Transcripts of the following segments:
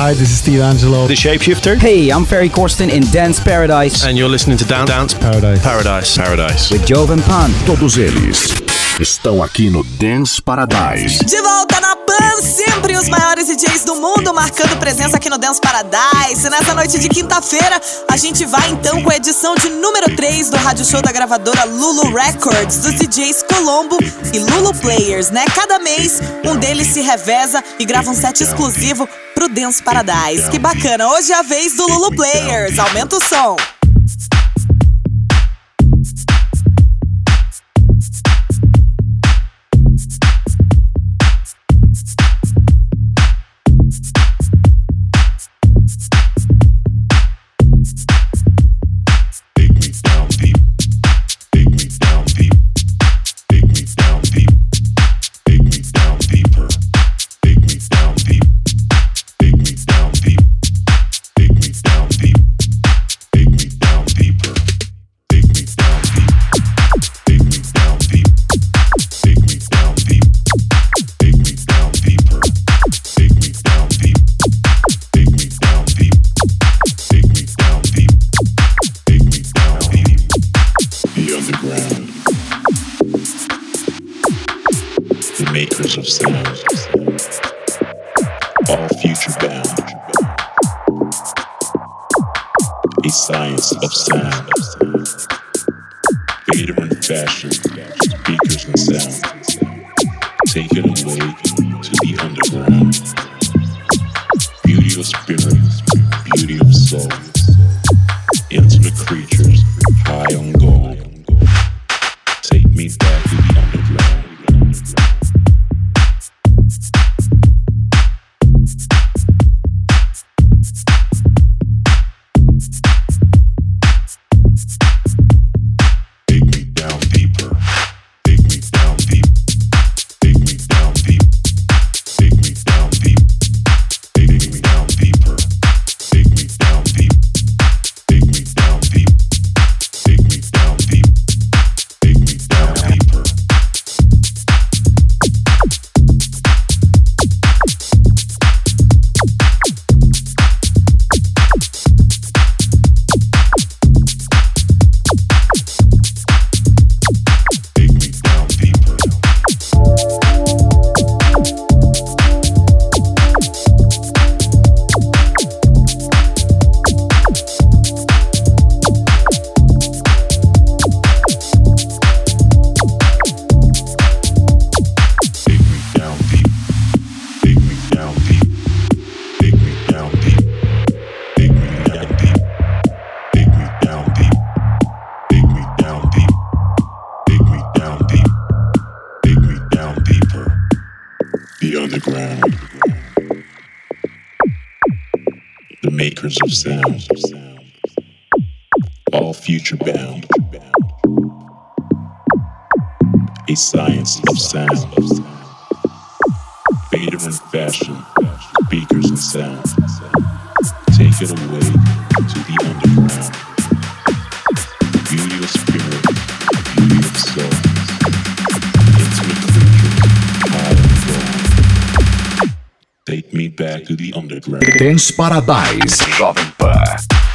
Hi, this is Steve Angelo. The Shapeshifter. Hey, I'm Ferry Corsten in Dance Paradise. And you're listening to Dance, Dance Paradise. Paradise. Paradise. With Joven Pan. Todos eles estão aqui no Dance Paradise. De volta na Pan, sempre os maiores DJs do mundo marcando presença aqui no Dance Paradise. E nessa noite de quinta-feira, a gente vai então com a edição de número 3 do rádio show da gravadora Lulu Records, dos DJs Colombo e Lulu Players, né? Cada mês, um deles se reveza e grava um set exclusivo Dance Paradise. Que bacana! Hoje é a vez do Lulu Players. Aumenta o som. creatures high on gold. Take me back to the underground. science of sound. Vader and fashion, beakers and sound. Take it away to the underground. The Beauty of spirit, the beauty of soul. Intimate creatures, high and Take me back to the underground. Dance Paradise, Jovem Pan.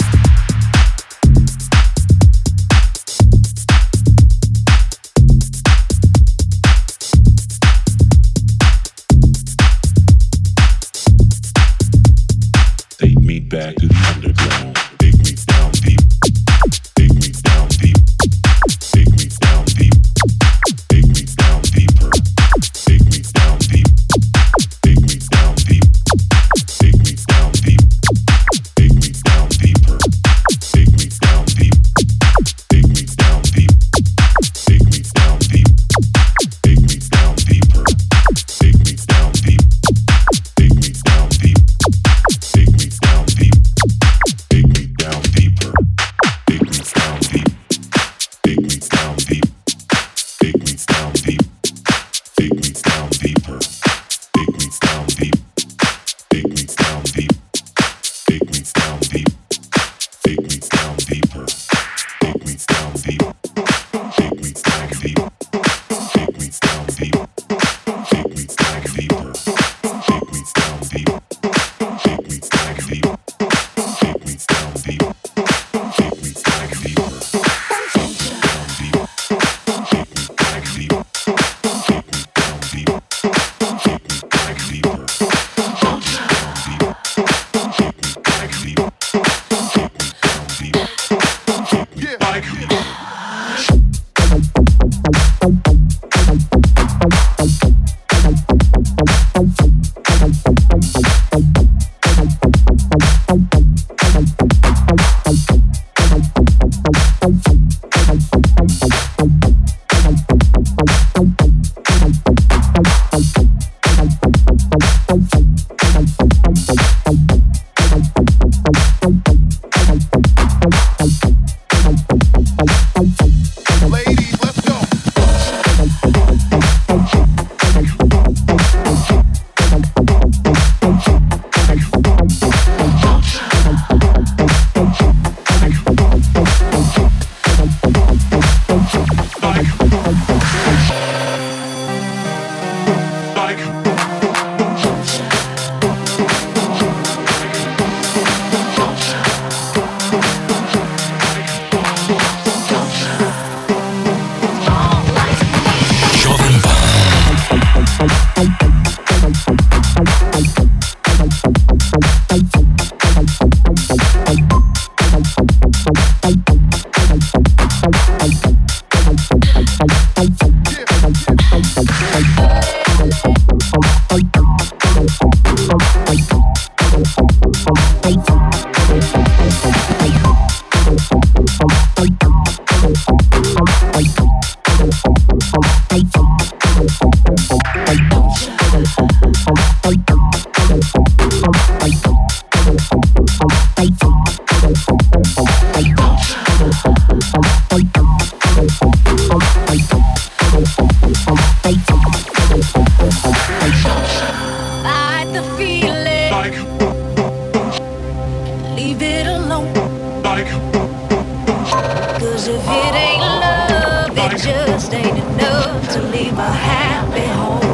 Cause if it ain't love, it just ain't enough to leave a happy home.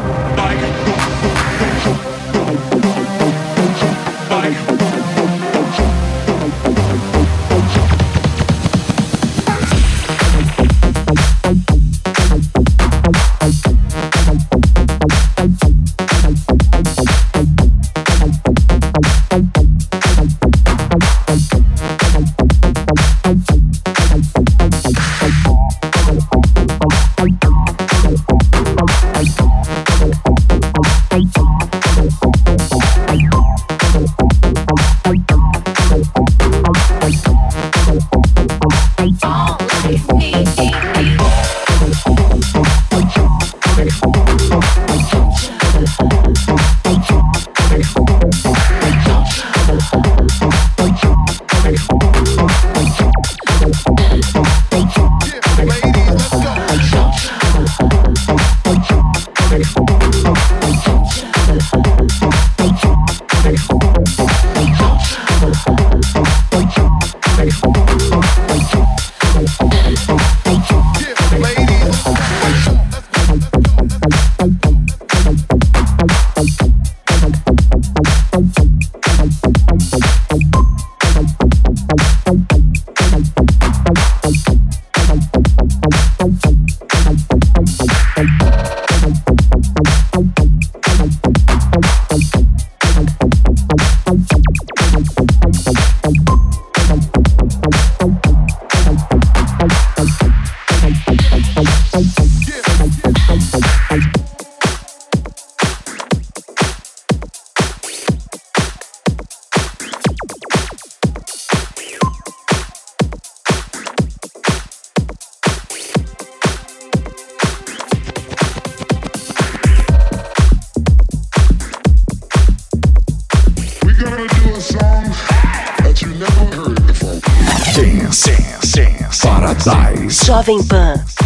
Jovem Pan.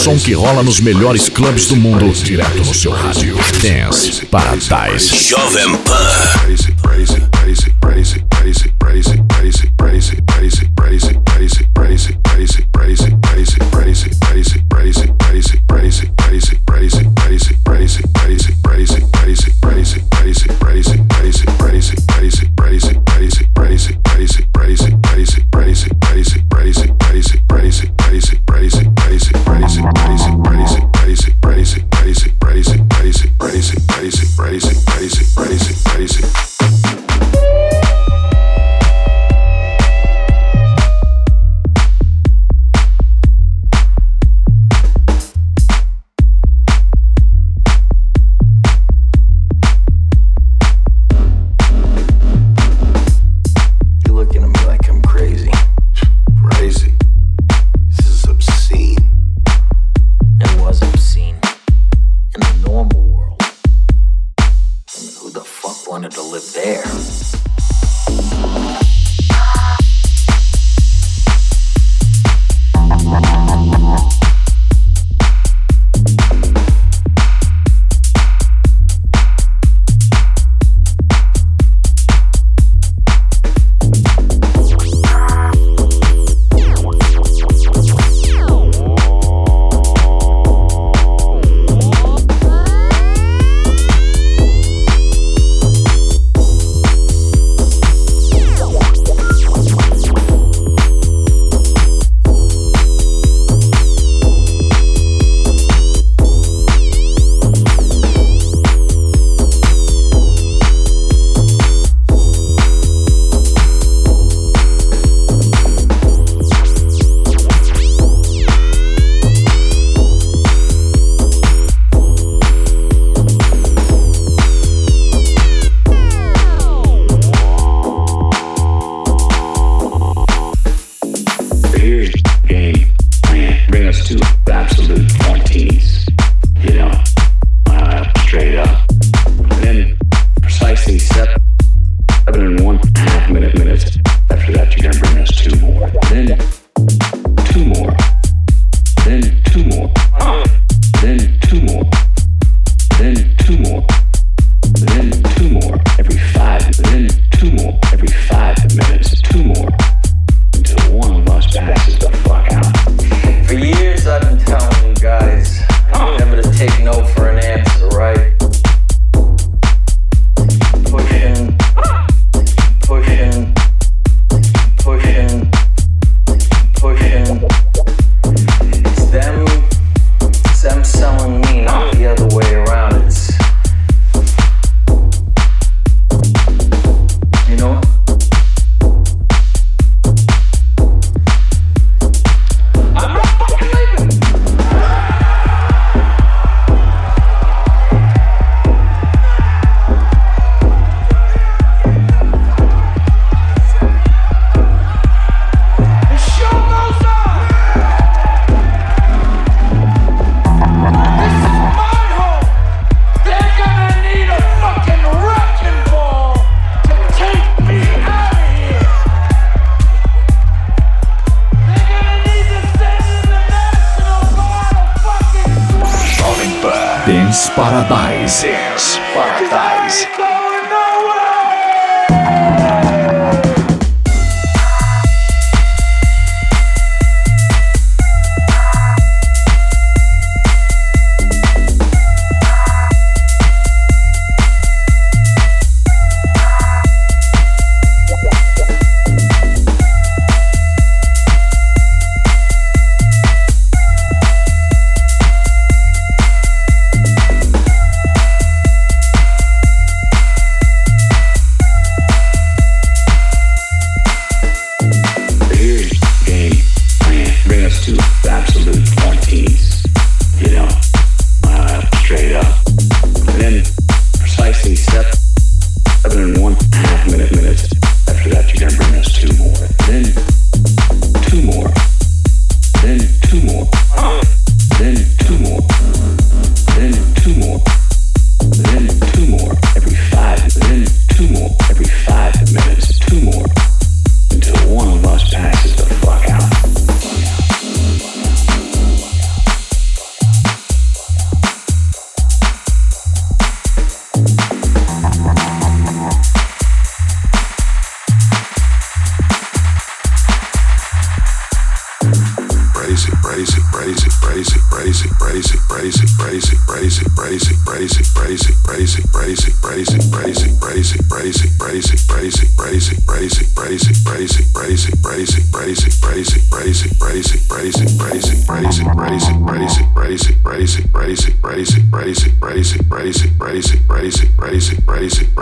som que rola nos melhores clubes do mundo, direto no seu rádio. Dance Paradise. Jovem Pan.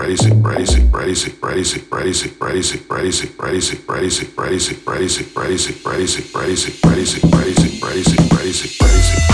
basic basic basic basic basic basic basic basic basic basic basic basic basic basic basic basic basic basic basic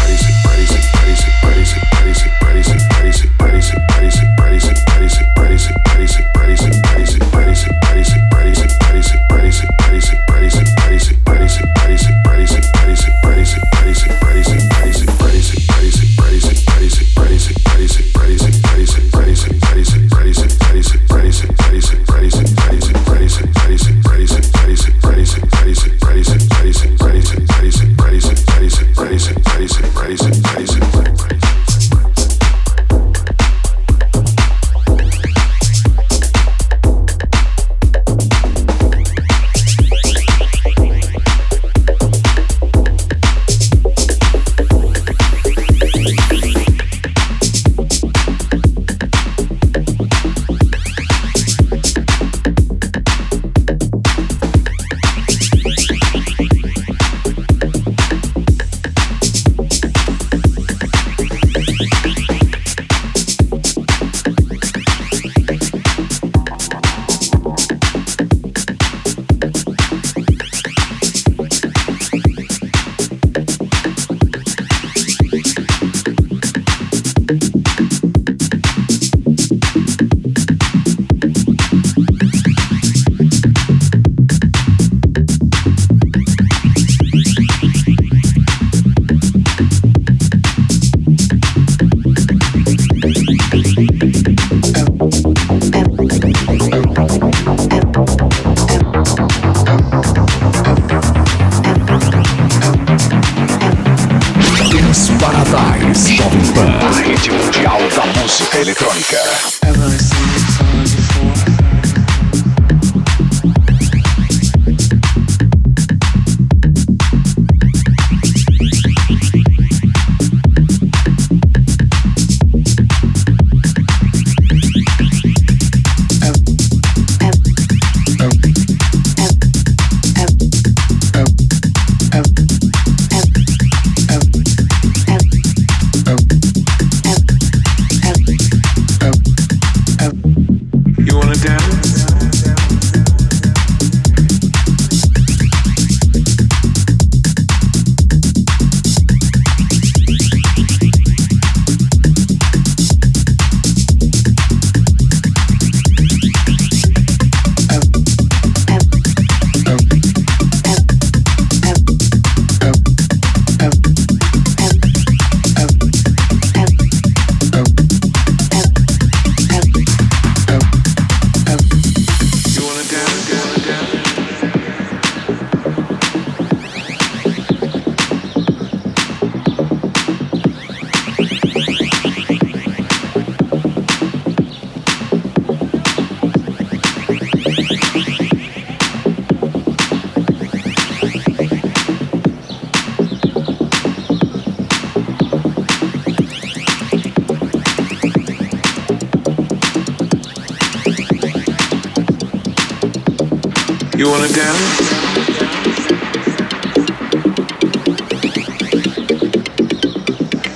down?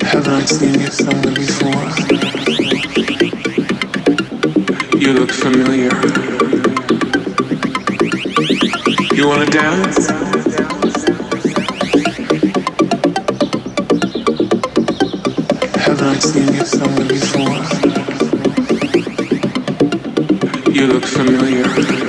Haven't I seen you somewhere before? You look familiar. You wanna dance? Haven't I seen you somewhere before? You look familiar.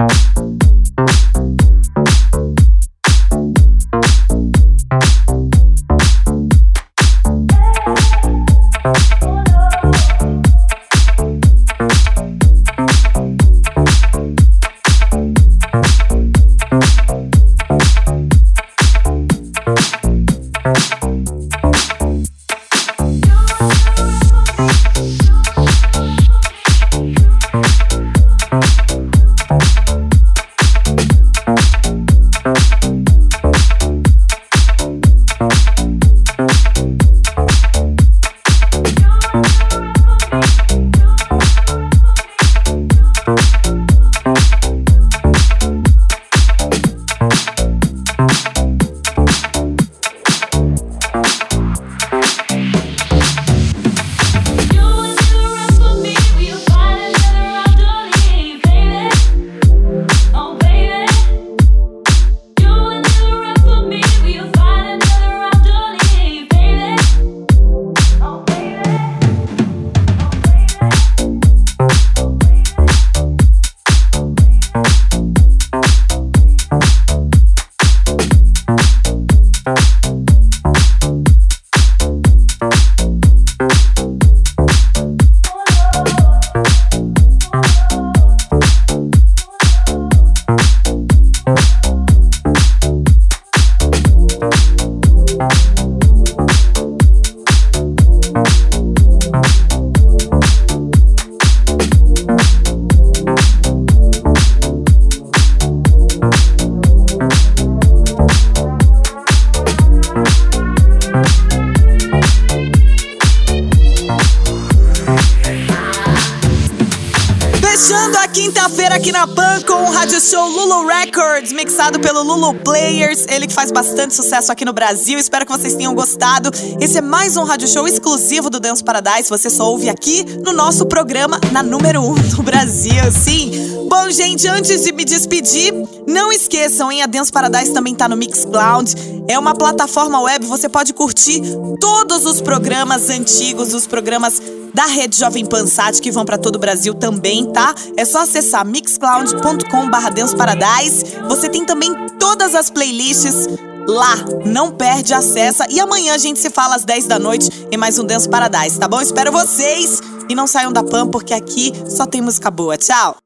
out. Mixado pelo Lulu Players, ele que faz bastante sucesso aqui no Brasil. Espero que vocês tenham gostado. Esse é mais um rádio show exclusivo do Dance Paradise. Você só ouve aqui no nosso programa na número 1 um do Brasil. Sim. Bom, gente, antes de me despedir, não esqueçam, hein? A Dance Paradise também tá no Mixcloud. É uma plataforma web, você pode curtir todos os programas antigos, os programas da Rede Jovem Pan Sat, que vão para todo o Brasil também, tá? É só acessar mixcloud.com/dance paradise. Você tem também todas as playlists lá. Não perde, acessa. E amanhã a gente se fala às 10 da noite em mais um Dance Paradise, tá bom? Espero vocês e não saiam da Pan porque aqui só tem música boa. Tchau.